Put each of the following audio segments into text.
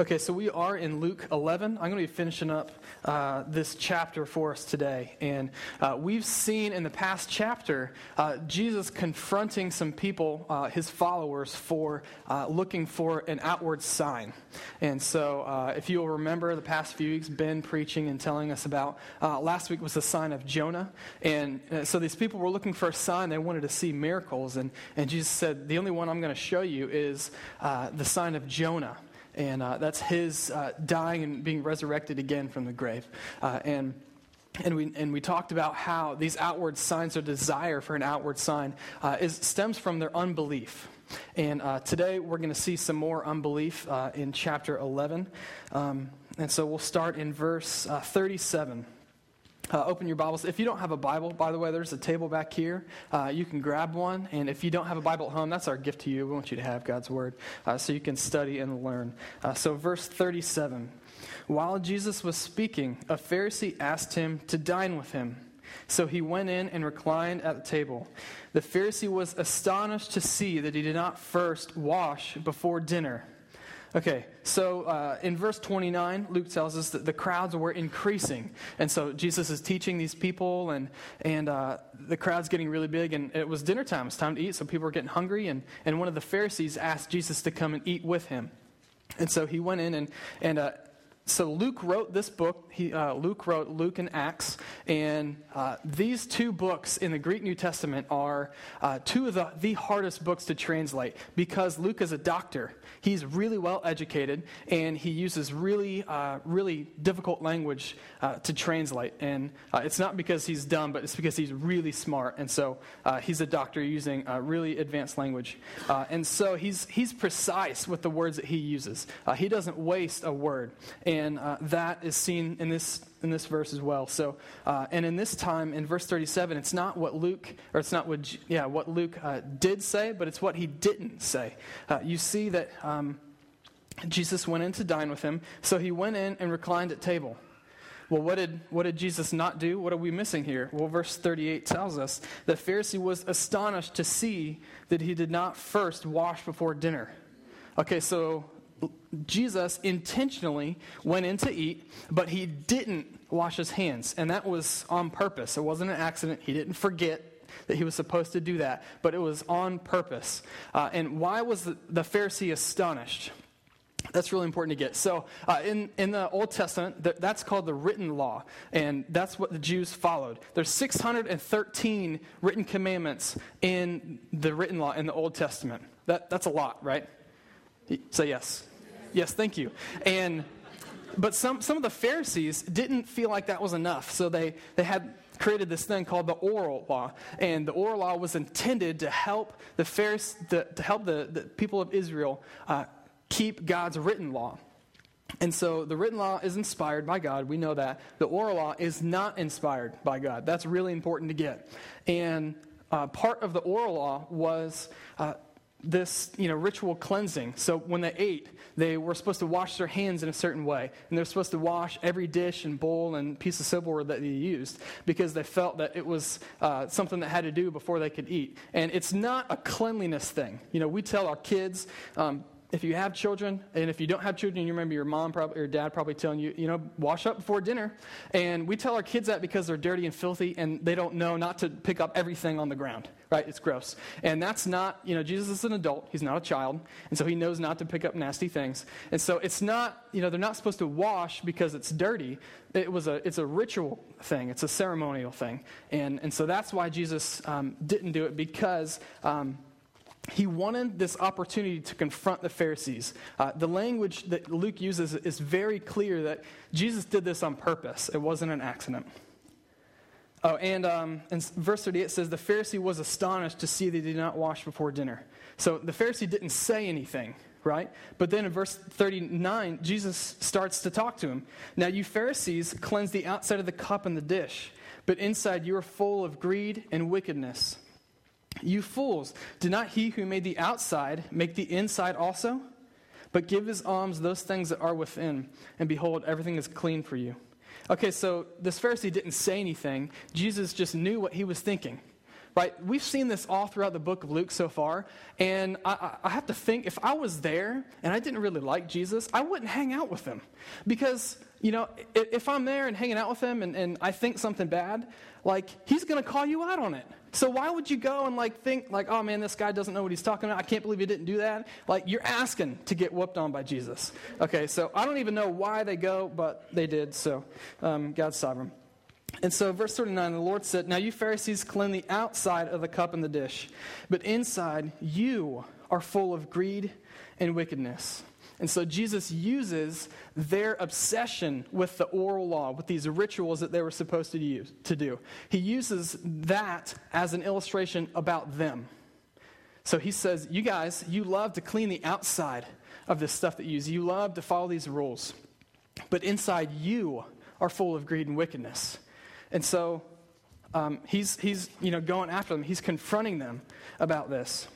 Okay, so we are in Luke 11. I'm going to be finishing up uh, this chapter for us today. And uh, we've seen in the past chapter uh, Jesus confronting some people, uh, his followers, for uh, looking for an outward sign. And so, uh, if you'll remember the past few weeks, Ben preaching and telling us about last week was the sign of Jonah. And so these people were looking for a sign. They wanted to see miracles. And, and Jesus said, The only one I'm going to show you is the sign of Jonah and uh, that's his uh, dying and being resurrected again from the grave. Uh, and and we, and we talked about how these outward signs or desire for an outward sign uh, is, stems from their unbelief. And uh, today we're going to see some more unbelief uh, in chapter 11. Um, and so we'll start in verse 37. Uh, open your Bibles. If you don't have a Bible, by the way, there's a table back here. Uh, you can grab one. And if you don't have a Bible at home, that's our gift to you. We want you to have God's Word uh, so you can study and learn. Uh, so, verse 37 While Jesus was speaking, a Pharisee asked him to dine with him. So he went in and reclined at the table. The Pharisee was astonished to see that he did not first wash before dinner. Okay, so uh, in verse 29, Luke tells us that the crowds were increasing. And so Jesus is teaching these people, and, and uh, the crowd's getting really big. And it was dinner time, it's time to eat, so people were getting hungry. And, and one of the Pharisees asked Jesus to come and eat with him. And so he went in and, and uh, so Luke wrote this book. He, uh, Luke wrote Luke and Acts, and uh, these two books in the Greek New Testament are uh, two of the, the hardest books to translate because Luke is a doctor. He's really well educated, and he uses really, uh, really difficult language uh, to translate. And uh, it's not because he's dumb, but it's because he's really smart. And so he's a doctor using really advanced language. and so he's he's precise with the words that he uses. he doesn't waste a word and uh, that is seen in this in this verse as well. So, uh, and in this time in verse 37, it's not what Luke, or it's not what yeah what Luke uh, did say, but it's what he didn't say. Uh, you see that um, Jesus went in to dine with him, so he went in and reclined at table. Well, what did, what did Jesus not do? What are we missing here? Well, verse 38 tells us the Pharisee was astonished to see that he did not first wash before dinner. Okay, so Jesus intentionally went in to eat, but he didn't wash his hands. And that was on purpose. It wasn't an accident. He didn't forget that he was supposed to do that, but it was on purpose. Uh, and why was the, the, Pharisee astonished? That's really important to get. So, uh, in, in the Old Testament, th- that's called the written law, and that's what the Jews followed. There's 613 written commandments in the written law in the Old Testament. That, that's a lot, right? Say yes. Yes, thank you. And but some, some of the Pharisees didn't feel like that was enough. So they, they had created this thing called the oral law. And the oral law was intended to help the, Pharisees, to help the, the people of Israel uh, keep God's written law. And so the written law is inspired by God. We know that. The oral law is not inspired by God. That's really important to get. And uh, part of the oral law was uh, this you know ritual cleansing. So when they ate they were supposed to wash their hands in a certain way. And they're supposed to wash every dish and bowl and piece of silverware that they used because they felt that it was uh, something that had to do before they could eat. And it's not a cleanliness thing. You know we tell our kids um, if you have children, and if you don't have children, you remember your mom probably, or dad probably telling you, you know, wash up before dinner. And we tell our kids that because they're dirty and filthy, and they don't know not to pick up everything on the ground, right? It's gross. And that's not, you know, Jesus is an adult. He's not a child. And so he knows not to pick up nasty things. And so it's not, you know, they're not supposed to wash because it's dirty. It was a, it's a ritual thing. It's a ceremonial thing. And, and so that's why Jesus um, didn't do it because, um, he wanted this opportunity to confront the Pharisees. Uh, the language that Luke uses is very clear that Jesus did this on purpose, it wasn't an accident. Oh, and um, in verse 38 says, The Pharisee was astonished to see they did not wash before dinner. So the Pharisee didn't say anything, right? But then in verse 39, Jesus starts to talk to him. Now, you Pharisees cleanse the outside of the cup and the dish, but inside you are full of greed and wickedness. You fools, did not he who made the outside make the inside also? But give his alms those things that are within, and behold, everything is clean for you. Okay, so this Pharisee didn't say anything. Jesus just knew what he was thinking. right? We've seen this all throughout the book of Luke so far, and I, I, have to think if I was there and I didn't really like Jesus, I wouldn't hang out with him. Because, you know, if I'm there and hanging out with him and, and I think something bad, like, he's going to call you out on it. So why would you go and like think like, oh man, this guy doesn't know what he's talking about. I can't believe he didn't do that. Like you're asking to get whooped on by Jesus. Okay, so I don't even know why they go, but they did. So um, God's sovereign. And so, verse 39, the Lord said, Now you Pharisees clean the outside of the cup and the dish, but inside you are full of greed and wickedness. And so, Jesus uses their obsession with the oral law, with these rituals that they were supposed to, use, to do. He uses that as an illustration about them. So, he says, You guys, you love to clean the outside of this stuff that you use, you love to follow these rules, but inside you are full of greed and wickedness. And so um, he's, he's you know, going after them. He's confronting them about this.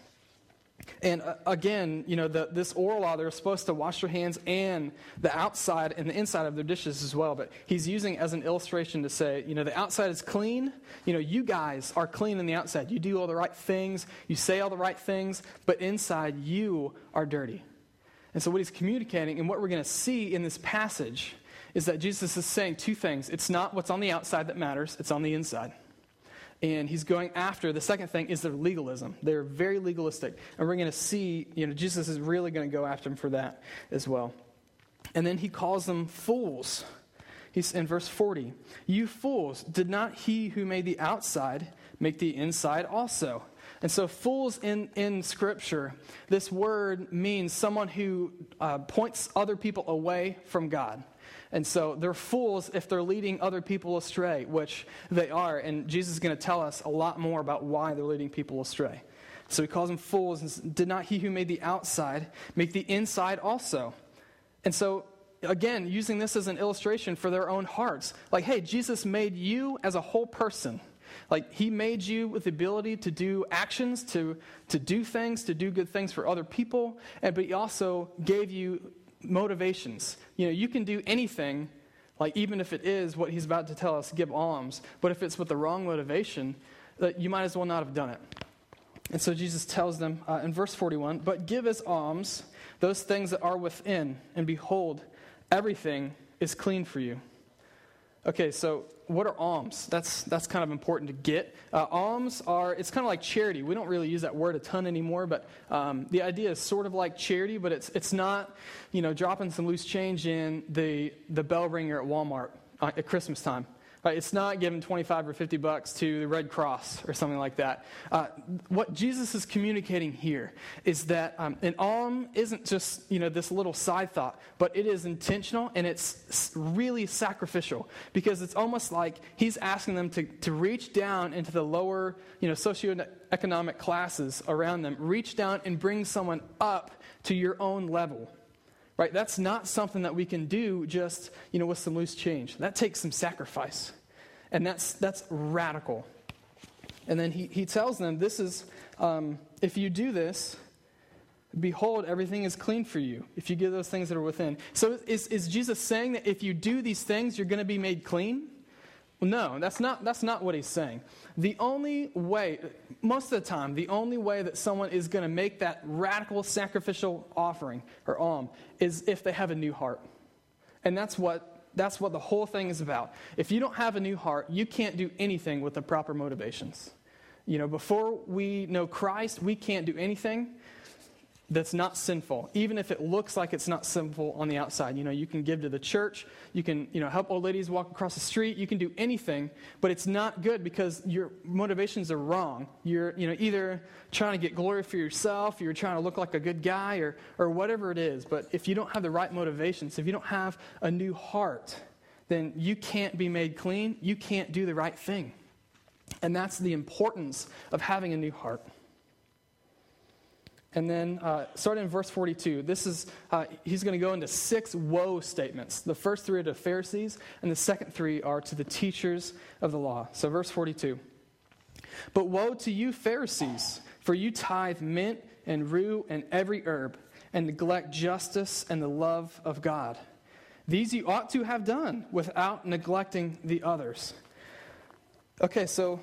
And uh, again, you know, the, this oral law, they're supposed to wash their hands and the outside and the inside of their dishes as well. But he's using as an illustration to say, you know, the outside is clean. You know, you guys are clean in the outside. You do all the right things, you say all the right things, but inside you are dirty. And so, what he's communicating and what we're going to see in this passage is that Jesus is saying two things. It's not what's on the outside that matters, it's on the inside. And he's going after the second thing is their legalism. They're very legalistic. And we're going to see, you know, Jesus is really going to go after them for that as well. And then he calls them fools. He's in verse 40. You fools, did not he who made the outside make the inside also? And so, fools in, in Scripture, this word means someone who uh, points other people away from God. And so they're fools if they're leading other people astray, which they are. And Jesus is going to tell us a lot more about why they're leading people astray. So he calls them fools. And did not he who made the outside make the inside also? And so, again, using this as an illustration for their own hearts. Like, hey, Jesus made you as a whole person. Like, he made you with the ability to do actions, to, to do things, to do good things for other people. And, but he also gave you motivations. You know, you can do anything, like even if it is what he's about to tell us, give alms, but if it's with the wrong motivation, that you might as well not have done it. And so Jesus tells them uh, in verse 41 But give as alms those things that are within, and behold, everything is clean for you. Okay, so what are alms? That's, that's kind of important to get. Uh, alms are, it's kind of like charity. We don't really use that word a ton anymore, but um, the idea is sort of like charity, but it's, it's not, you know, dropping some loose change in the, the bell ringer at Walmart uh, at Christmas time. Right? It's not giving 25 or 50 bucks to the Red Cross or something like that. Uh, what Jesus is communicating here is that um, an alm isn't just you know this little side thought, but it is intentional and it's really sacrificial because it's almost like he's asking them to, to reach down into the lower you know socioeconomic classes around them, reach down and bring someone up to your own level. Right? That's not something that we can do just you know with some loose change. That takes some sacrifice and that's, that's radical. And then he, he tells them, This is, um, if you do this, behold, everything is clean for you if you give those things that are within. So is, is Jesus saying that if you do these things, you're going to be made clean? Well, no, that's not, that's not what he's saying. The only way, most of the time, the only way that someone is going to make that radical sacrificial offering or alm is if they have a new heart. And that's what that's what the whole thing is about. If you don't have a new heart, you can't do anything with the proper motivations. You know, before we know Christ, we can't do anything that's not sinful, even if it looks like it's not sinful on the outside. You know, you can give to the church, you can, you know, help old ladies walk across the street, you can do anything, but it's not good because your motivations are wrong. You're, you know, either trying to get glory for yourself, you're trying to look like a good guy, or, or whatever it is. But if you don't have the right motivations, if you don't have a new heart, then you can't be made clean, you can't do the right thing. And that's the importance of having a new heart. And then, uh, starting in verse 42, this is, uh, he's going to go into six woe statements. The first three are to Pharisees, and the second three are to the teachers of the law. So, verse 42. But woe to you, Pharisees, for you tithe mint and rue and every herb, and neglect justice and the love of God. These you ought to have done without neglecting the others. Okay, so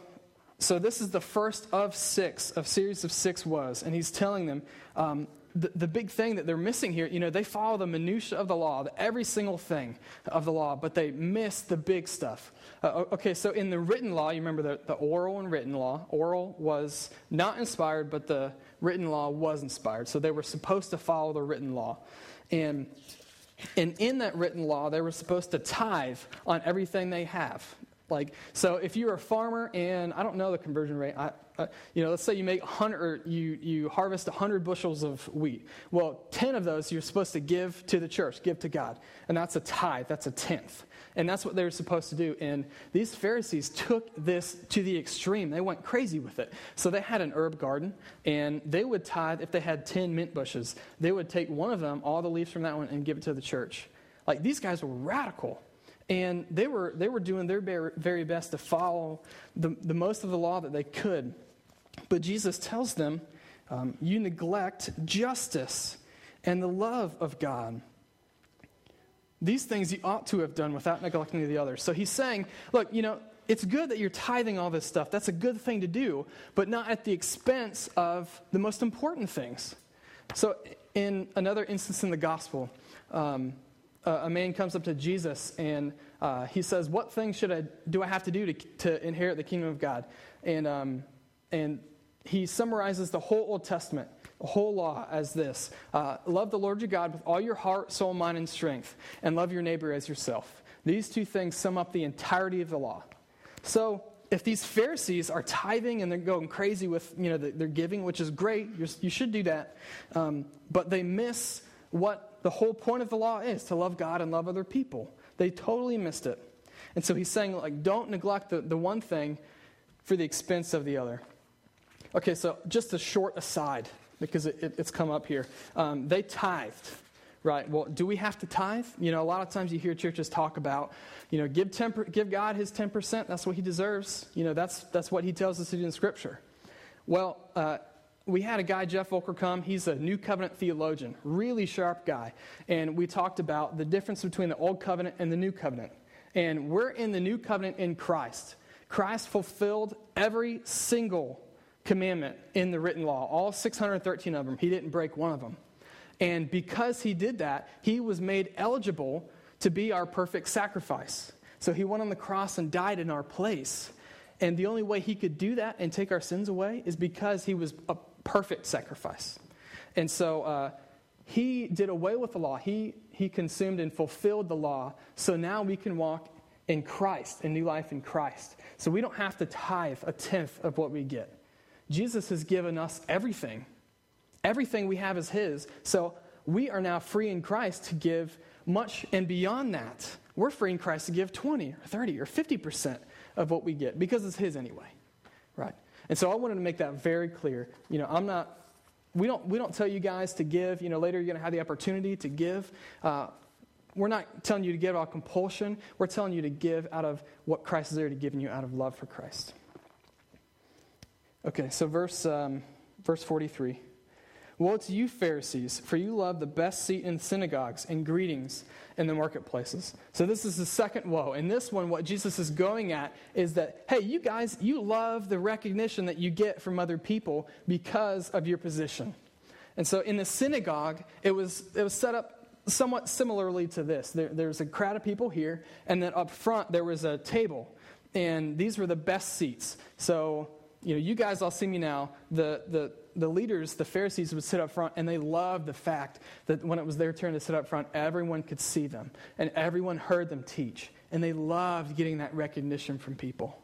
so this is the first of six, of series of six was, and he's telling them um, the, the big thing that they're missing here, you know, they follow the minutia of the law, every single thing of the law, but they miss the big stuff. Uh, okay, so in the written law, you remember the, the oral and written law. Oral was not inspired, but the written law was inspired. So they were supposed to follow the written law. And, and in that written law, they were supposed to tithe on everything they have. Like, so if you're a farmer and I don't know the conversion rate, I, uh, you know, let's say you make 100, you, you harvest 100 bushels of wheat. Well, 10 of those you're supposed to give to the church, give to God. And that's a tithe, that's a tenth. And that's what they were supposed to do. And these Pharisees took this to the extreme. They went crazy with it. So they had an herb garden, and they would tithe, if they had 10 mint bushes, they would take one of them, all the leaves from that one, and give it to the church. Like, these guys were radical. And they were, they were doing their very best to follow the, the most of the law that they could. But Jesus tells them, um, You neglect justice and the love of God. These things you ought to have done without neglecting the others. So he's saying, Look, you know, it's good that you're tithing all this stuff. That's a good thing to do, but not at the expense of the most important things. So, in another instance in the gospel, um, a man comes up to Jesus and uh, he says, What things should I, do I have to do to, to inherit the kingdom of God? And, um, and he summarizes the whole Old Testament, the whole law, as this uh, Love the Lord your God with all your heart, soul, mind, and strength, and love your neighbor as yourself. These two things sum up the entirety of the law. So, if these Pharisees are tithing and they're going crazy with you know their giving, which is great, you should do that, um, but they miss what the whole point of the law is to love God and love other people. They totally missed it. And so he's saying, like, don't neglect the, the one thing for the expense of the other. Okay, so just a short aside, because it, it, it's come up here. Um, they tithed, right? Well, do we have to tithe? You know, a lot of times you hear churches talk about, you know, give, 10, give God his 10%, that's what he deserves. You know, that's, that's what he tells us to do in Scripture. Well, uh, we had a guy, Jeff Volker, come. He's a New Covenant theologian, really sharp guy. And we talked about the difference between the Old Covenant and the New Covenant. And we're in the New Covenant in Christ. Christ fulfilled every single commandment in the written law, all 613 of them. He didn't break one of them. And because he did that, he was made eligible to be our perfect sacrifice. So he went on the cross and died in our place. And the only way he could do that and take our sins away is because he was a perfect sacrifice. And so uh, he did away with the law. He, he consumed and fulfilled the law. So now we can walk in Christ, in new life in Christ. So we don't have to tithe a tenth of what we get. Jesus has given us everything. Everything we have is His. So we are now free in Christ to give much and beyond that. We're free in Christ to give 20 or 30 or 50% of what we get because it's His anyway. And so I wanted to make that very clear. You know, I'm not, we don't, we don't tell you guys to give. You know, later you're going to have the opportunity to give. Uh, we're not telling you to give out of compulsion. We're telling you to give out of what Christ is already given you out of love for Christ. Okay, so verse, um, verse 43. Woe to you, Pharisees, for you love the best seat in synagogues and greetings in the marketplaces. So, this is the second woe. And this one, what Jesus is going at is that, hey, you guys, you love the recognition that you get from other people because of your position. And so, in the synagogue, it was, it was set up somewhat similarly to this. There, there's a crowd of people here, and then up front, there was a table. And these were the best seats. So, you know, you guys all see me now. The, the, the leaders, the Pharisees, would sit up front, and they loved the fact that when it was their turn to sit up front, everyone could see them, and everyone heard them teach. And they loved getting that recognition from people.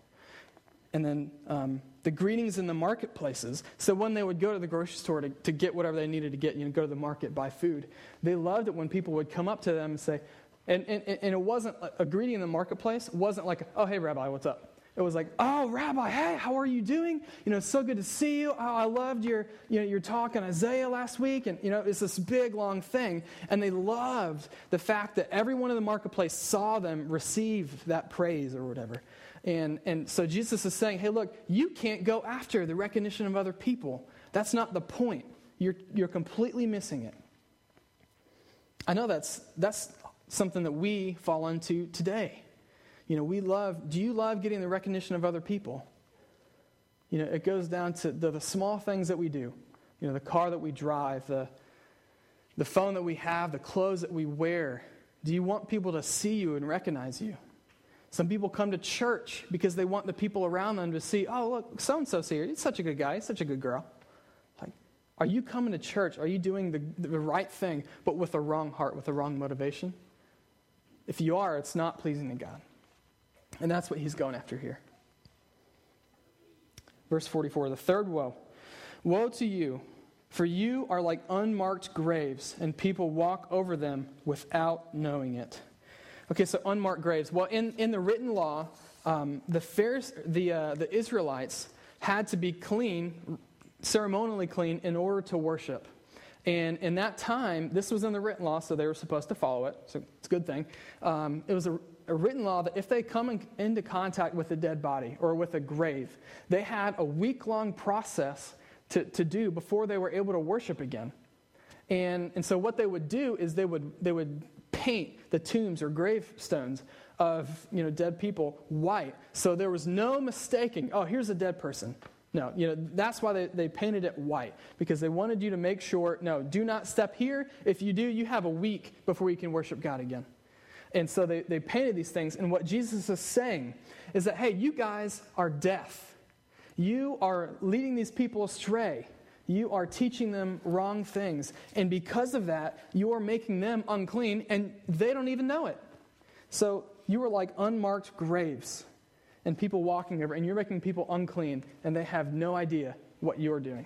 And then um, the greetings in the marketplaces. So when they would go to the grocery store to, to get whatever they needed to get, you know, go to the market, buy food, they loved it when people would come up to them and say, and, and, and it wasn't a greeting in the marketplace, wasn't like, oh, hey, Rabbi, what's up? It was like, oh, Rabbi, hey, how are you doing? You know, so good to see you. Oh, I loved your, you know, your talk on Isaiah last week. And, you know, it's this big, long thing. And they loved the fact that everyone in the marketplace saw them receive that praise or whatever. And, and so Jesus is saying, hey, look, you can't go after the recognition of other people. That's not the point. You're, you're completely missing it. I know that's, that's something that we fall into today. You know, we love, do you love getting the recognition of other people? You know, it goes down to the, the small things that we do. You know, the car that we drive, the, the phone that we have, the clothes that we wear. Do you want people to see you and recognize you? Some people come to church because they want the people around them to see, oh, look, so and so's here. He's such a good guy. He's such a good girl. Like, are you coming to church? Are you doing the, the right thing, but with the wrong heart, with the wrong motivation? If you are, it's not pleasing to God. And that's what he's going after here. Verse 44 the third woe Woe to you, for you are like unmarked graves, and people walk over them without knowing it. Okay, so unmarked graves. Well, in, in the written law, um, the, Pharisees, the, uh, the Israelites had to be clean, ceremonially clean, in order to worship. And in that time, this was in the written law, so they were supposed to follow it. So it's a good thing. Um, it was a, a, written law that if they come in, into contact with a dead body or with a grave, they had a week long process to, to do before they were able to worship again. And, and so what they would do is they would, they would paint the tombs or gravestones of you know, dead people white. So there was no mistaking, oh, here's a dead person. No, you know, that's why they, they painted it white, because they wanted you to make sure, no, do not step here. If you do, you have a week before you can worship God again. And so they, they painted these things. And what Jesus is saying is that, hey, you guys are deaf. You are leading these people astray. You are teaching them wrong things. And because of that, you are making them unclean, and they don't even know it. So you are like unmarked graves and people walking over, and you're making people unclean, and they have no idea what you're doing.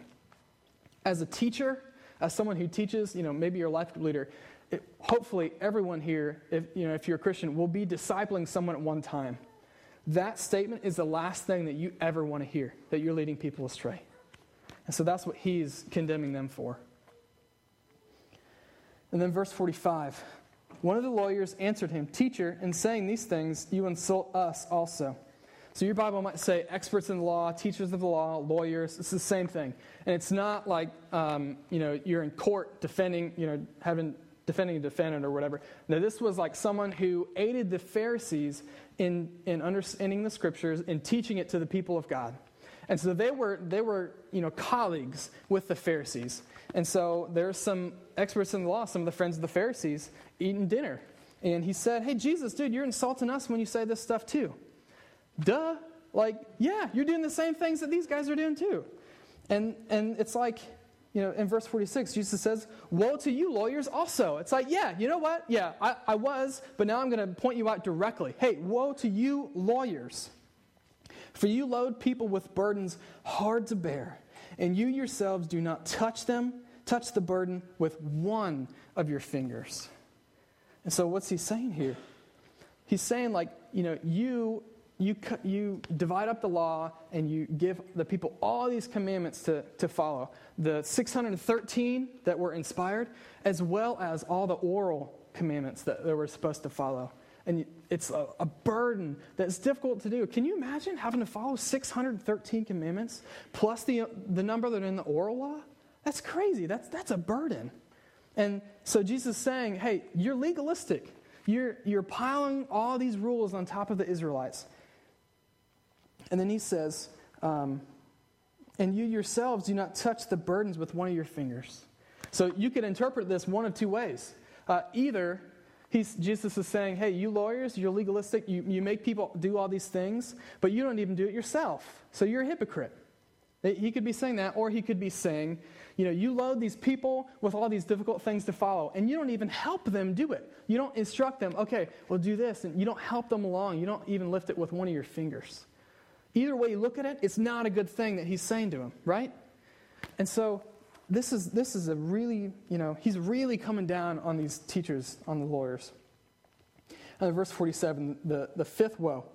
As a teacher, as someone who teaches, you know, maybe you're a life leader, it, hopefully everyone here, if, you know, if you're a Christian, will be discipling someone at one time. That statement is the last thing that you ever want to hear, that you're leading people astray. And so that's what he's condemning them for. And then verse 45 one of the lawyers answered him, Teacher, in saying these things, you insult us also. So your Bible might say experts in the law, teachers of the law, lawyers. It's the same thing, and it's not like um, you know you're in court defending, you know, having defending a defendant or whatever. Now this was like someone who aided the Pharisees in in understanding the scriptures and teaching it to the people of God. And so they were they were you know colleagues with the Pharisees. And so there's some experts in the law, some of the friends of the Pharisees, eating dinner. And he said, Hey, Jesus, dude, you're insulting us when you say this stuff too. Duh. Like, yeah, you're doing the same things that these guys are doing too. And, and it's like, you know, in verse 46, Jesus says, Woe to you, lawyers, also. It's like, yeah, you know what? Yeah, I, I was, but now I'm going to point you out directly. Hey, woe to you, lawyers. For you load people with burdens hard to bear, and you yourselves do not touch them, touch the burden with one of your fingers. And so, what's he saying here? He's saying, like, you know, you you, you divide up the law and you give the people all these commandments to, to follow the 613 that were inspired, as well as all the oral commandments that they were supposed to follow. And it's a, a burden that's difficult to do. Can you imagine having to follow 613 commandments plus the, the number that are in the oral law? That's crazy. That's, that's a burden. And so Jesus is saying, hey, you're legalistic. You're, you're piling all these rules on top of the Israelites. And then he says, um, and you yourselves do not touch the burdens with one of your fingers. So you could interpret this one of two ways. Uh, either he's, Jesus is saying, hey, you lawyers, you're legalistic, you, you make people do all these things, but you don't even do it yourself. So you're a hypocrite. He could be saying that, or he could be saying, you know, you load these people with all these difficult things to follow, and you don't even help them do it. You don't instruct them, okay, well, do this, and you don't help them along. You don't even lift it with one of your fingers. Either way you look at it, it's not a good thing that he's saying to him, right? And so this is, this is a really, you know, he's really coming down on these teachers, on the lawyers. And verse 47, the, the fifth woe.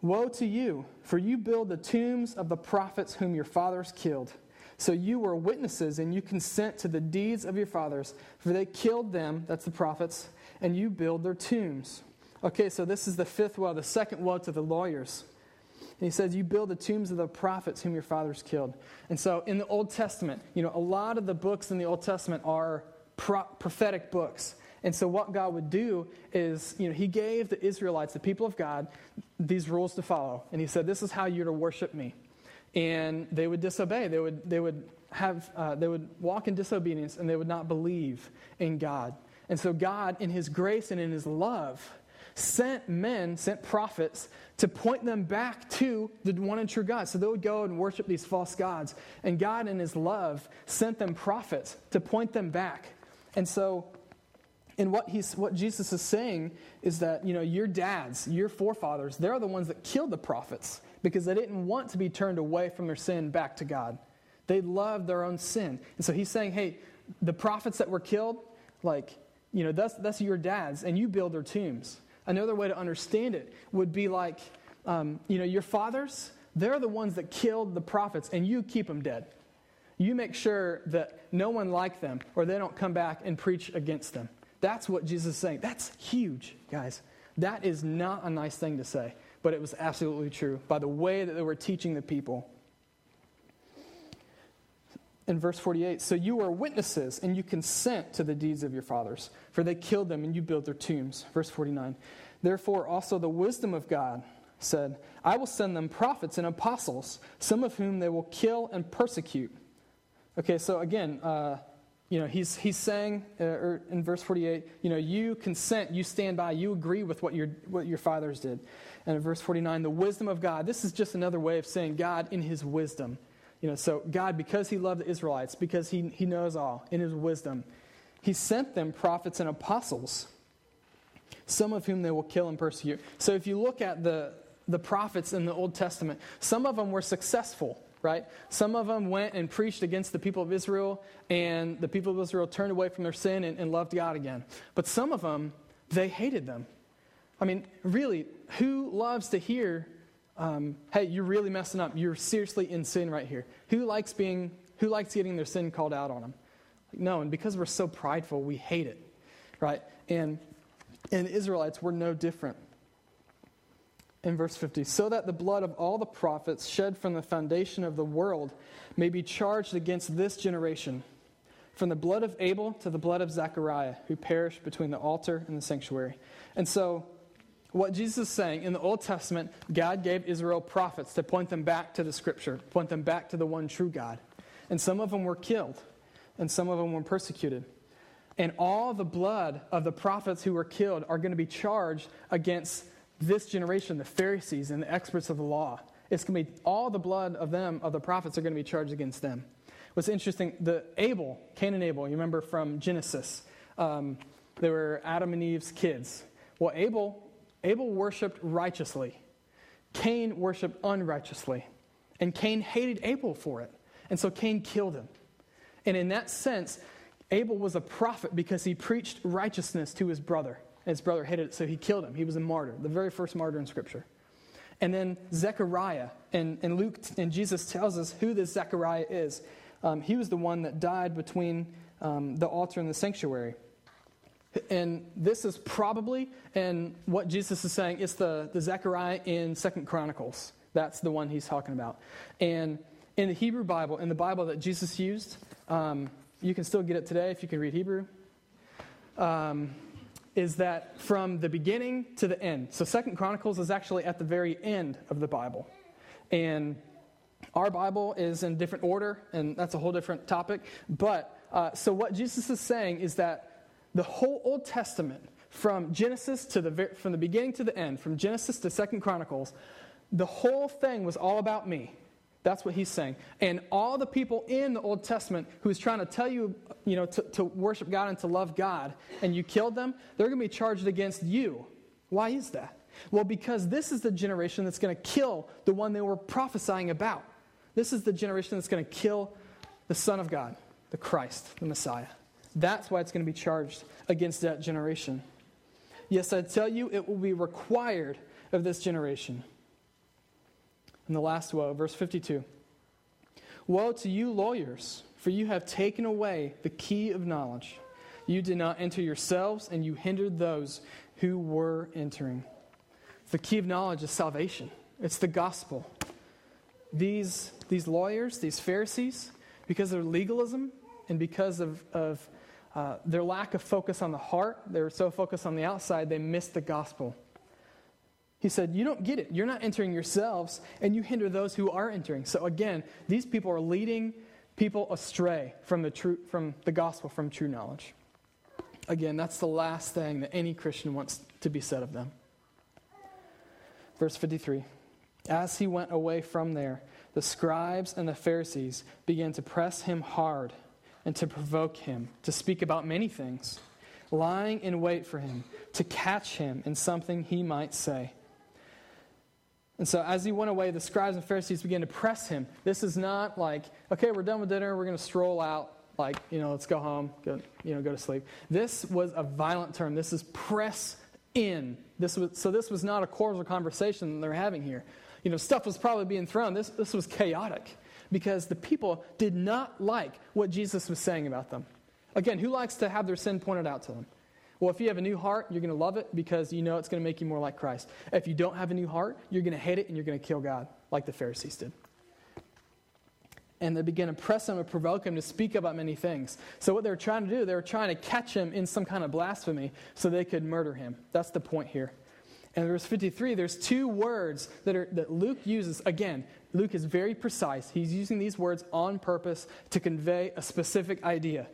Woe to you, for you build the tombs of the prophets whom your fathers killed. So you were witnesses, and you consent to the deeds of your fathers, for they killed them, that's the prophets, and you build their tombs. Okay, so this is the fifth woe, the second woe to the lawyers. And he says, You build the tombs of the prophets whom your fathers killed. And so in the Old Testament, you know, a lot of the books in the Old Testament are pro- prophetic books. And so what God would do is, you know, he gave the Israelites, the people of God, these rules to follow. And he said, This is how you're to worship me. and they would disobey. They would, they would, have, uh, they would walk in disobedience and they would not believe in God. And so, God, in His grace and in His love, sent men, sent prophets to point them back to the one and true God. So they would go and worship these false gods. And God, in His love, sent them prophets to point them back. And so, and what, he's, what Jesus is saying is that, you know, your dads, your forefathers, they're the ones that killed the prophets because they didn't want to be turned away from their sin back to God. They loved their own sin. And so he's saying, hey, the prophets that were killed, like, you know, that's, that's your dads, and you build their tombs. Another way to understand it would be like, um, you know, your fathers, they're the ones that killed the prophets, and you keep them dead. You make sure that no one like them or they don't come back and preach against them. That's what Jesus is saying. That's huge, guys. That is not a nice thing to say, but it was absolutely true by the way that they were teaching the people in verse 48 So you are witnesses, and you consent to the deeds of your fathers, for they killed them, and you built their tombs. Verse 49 Therefore, also the wisdom of God said, I will send them prophets and apostles, some of whom they will kill and persecute. Okay, so again, uh, you know, he's, he's saying uh, er, in verse 48, you know, you consent, you stand by, you agree with what your, what your fathers did. And in verse 49, the wisdom of God, this is just another way of saying God in his wisdom. You know, so God, because he loved the Israelites, because he, he knows all, in his wisdom, he sent them prophets and apostles, some of whom they will kill and persecute. So if you look at the, the prophets in the Old Testament, some of them were successful, right? Some of them went and preached against the people of Israel, and the people of Israel turned away from their sin and, and loved God again. But some of them, they hated them. I mean, really, who loves to hear um, hey, you're really messing up. You're seriously in sin right here. Who likes being, who likes getting their sin called out on them? No, and because we're so prideful, we hate it, right? And, and Israelites were no different. In verse 50, so that the blood of all the prophets shed from the foundation of the world may be charged against this generation, from the blood of Abel to the blood of Zechariah, who perished between the altar and the sanctuary. And so what Jesus is saying in the Old Testament, God gave Israel prophets to point them back to the scripture, point them back to the one true God. And some of them were killed, and some of them were persecuted. And all the blood of the prophets who were killed are going to be charged against this generation, the Pharisees and the experts of the law. It's going to be all the blood of them, of the prophets, are going to be charged against them. What's interesting, the Abel, Cain and Abel, you remember from Genesis, um, they were Adam and Eve's kids. Well, Abel Abel worshiped righteously, Cain worshiped unrighteously. And Cain hated Abel for it. And so Cain killed him. And in that sense, Abel was a prophet because he preached righteousness to his brother. And his brother hated it, so he killed him. He was a martyr, the very first martyr in Scripture. And then Zechariah, and, and Luke and Jesus tells us who this Zechariah is. Um, he was the one that died between um, the altar and the sanctuary. And this is probably, and what Jesus is saying, it's the, the Zechariah in Second Chronicles. That's the one he's talking about. And in the Hebrew Bible, in the Bible that Jesus used, um, you can still get it today if you can read Hebrew, um, is that from the beginning to the end. So Second Chronicles is actually at the very end of the Bible. And our Bible is in different order, and that's a whole different topic. But uh, so what Jesus is saying is that the whole Old Testament, from Genesis to the from the beginning to the end, from Genesis to Second Chronicles, the whole thing was all about me. That's what he's saying. And all the people in the Old Testament who's trying to tell you, you know, to, to worship God and to love God, and you killed them, they're going to be charged against you. Why is that? Well, because this is the generation that's going to kill the one they were prophesying about. This is the generation that's going to kill the Son of God, the Christ, the Messiah. That's why it's going to be charged against that generation. Yes, I tell you, it will be required of this generation. And the last woe, verse 52 Woe to you, lawyers, for you have taken away the key of knowledge. You did not enter yourselves, and you hindered those who were entering. The key of knowledge is salvation, it's the gospel. These, these lawyers, these Pharisees, because of their legalism and because of, of uh, their lack of focus on the heart, they were so focused on the outside, they missed the gospel. He said, You don't get it. You're not entering yourselves, and you hinder those who are entering. So again, these people are leading people astray from the, true, from the gospel, from true knowledge. Again, that's the last thing that any Christian wants to be said of them. Verse 53 As he went away from there, the scribes and the Pharisees began to press him hard and to provoke him, to speak about many things, lying in wait for him, to catch him in something he might say. And so as he went away, the scribes and Pharisees began to press him. This is not like, okay, we're done with dinner, we're going to stroll out, like, you know, let's go home, go, you know, go to sleep. This was a violent term. This is press in. This was, so this was not a cordial conversation they're having here. You know, stuff was probably being thrown. This, this was chaotic because the people did not like what Jesus was saying about them. Again, who likes to have their sin pointed out to them? Well, if you have a new heart, you're going to love it because you know it's going to make you more like Christ. If you don't have a new heart, you're going to hate it and you're going to kill God, like the Pharisees did. And they begin to press him and provoke him to speak about many things. So, what they were trying to do, they were trying to catch him in some kind of blasphemy so they could murder him. That's the point here. And verse 53, there's two words that, are, that Luke uses. Again, Luke is very precise. He's using these words on purpose to convey a specific idea.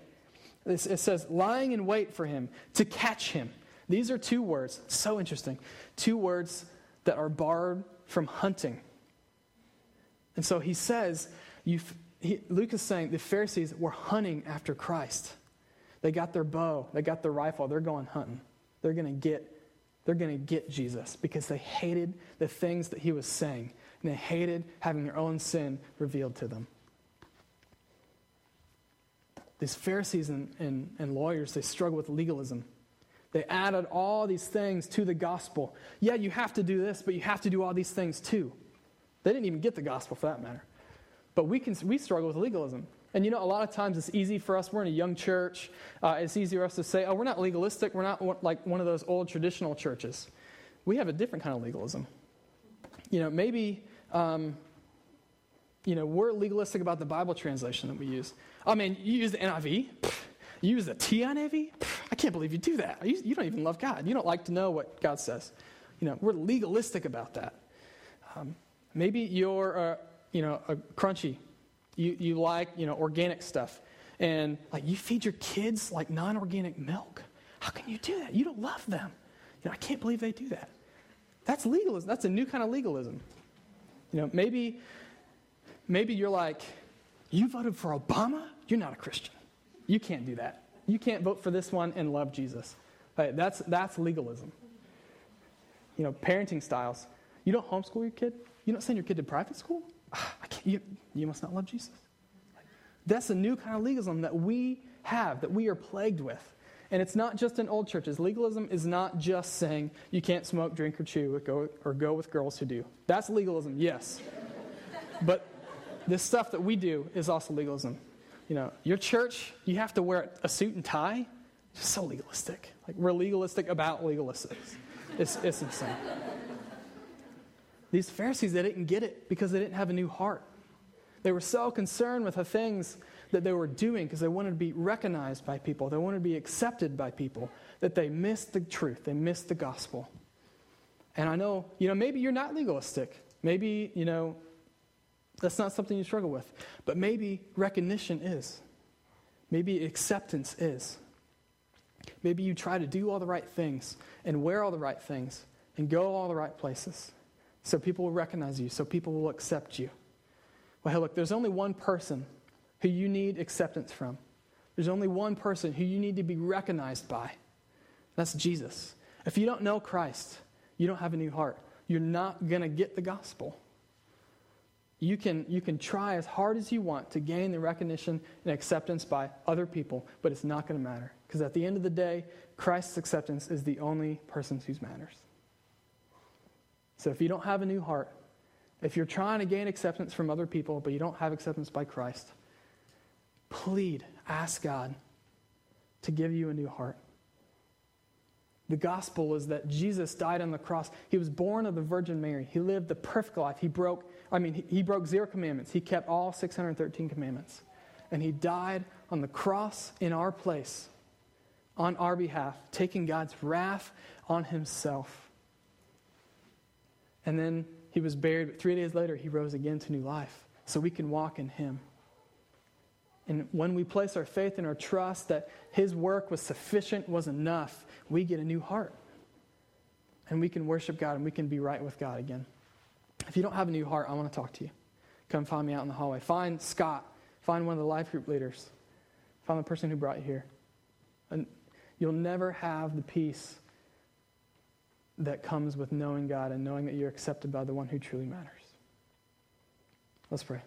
It says, lying in wait for him, to catch him. These are two words, so interesting. Two words that are borrowed from hunting. And so he says, he, Luke is saying the Pharisees were hunting after Christ. They got their bow, they got their rifle, they're going hunting. They're going to get they're going to get Jesus because they hated the things that he was saying and they hated having their own sin revealed to them. These Pharisees and, and, and lawyers, they struggle with legalism. They added all these things to the gospel. Yeah, you have to do this, but you have to do all these things too. They didn't even get the gospel for that matter. But we, can, we struggle with legalism. And you know, a lot of times it's easy for us, we're in a young church, uh, it's easy for us to say, oh, we're not legalistic, we're not like one of those old traditional churches. We have a different kind of legalism. You know, maybe, um, you know, we're legalistic about the Bible translation that we use. I mean, you use the NIV. You use the TNIV? I can't believe you do that. You don't even love God. You don't like to know what God says. You know, we're legalistic about that. Um, maybe you're, you know, a crunchy. You, you like, you know, organic stuff. And, like, you feed your kids, like, non-organic milk. How can you do that? You don't love them. You know, I can't believe they do that. That's legalism. That's a new kind of legalism. You know, maybe, maybe you're like, you voted for Obama? You're not a Christian. You can't do that. You can't vote for this one and love Jesus. Right, that's, that's legalism. You know, parenting styles. You don't homeschool your kid? You don't send your kid to private school? Ah, you, you must not love Jesus. That's a new kind of legalism that we have, that we are plagued with. And it's not just in old churches. Legalism is not just saying you can't smoke, drink, or chew, or go, with girls who do. That's legalism, yes. but this stuff that we do is also legalism. You know, your church, you have to wear a suit and tie. It's so legalistic. Like, we're legalistic about legalistic. It's, it's insane. These Pharisees, they didn't get it because they didn't have a new heart. They were so concerned with the things that they were doing because they wanted to be recognized by people, they wanted to be accepted by people, that they missed the truth, they missed the gospel. And I know, you know, maybe you're not legalistic. Maybe, you know, that's not something you struggle with. But maybe recognition is. Maybe acceptance is. Maybe you try to do all the right things and wear all the right things and go all the right places so people will recognize you, so people will accept you. Well, hey, look, there's only one person who you need acceptance from. There's only one person who you need to be recognized by. That's Jesus. If you don't know Christ, you don't have a new heart. You're not going to get the gospel. You can, you can try as hard as you want to gain the recognition and acceptance by other people, but it's not going to matter. Because at the end of the day, Christ's acceptance is the only person who matters. So if you don't have a new heart, if you're trying to gain acceptance from other people, but you don't have acceptance by Christ, plead, ask God to give you a new heart. The gospel is that Jesus died on the cross. He was born of the Virgin Mary. He lived the perfect life. He broke, I mean, he, he broke zero commandments. He kept all 613 commandments. And he died on the cross in our place, on our behalf, taking God's wrath on himself. And then he was buried, but three days later, he rose again to new life. So we can walk in him. And when we place our faith and our trust that his work was sufficient, was enough, we get a new heart. And we can worship God and we can be right with God again. If you don't have a new heart, I want to talk to you. Come find me out in the hallway. Find Scott. Find one of the life group leaders. Find the person who brought you here. And you'll never have the peace that comes with knowing God and knowing that you're accepted by the one who truly matters. Let's pray.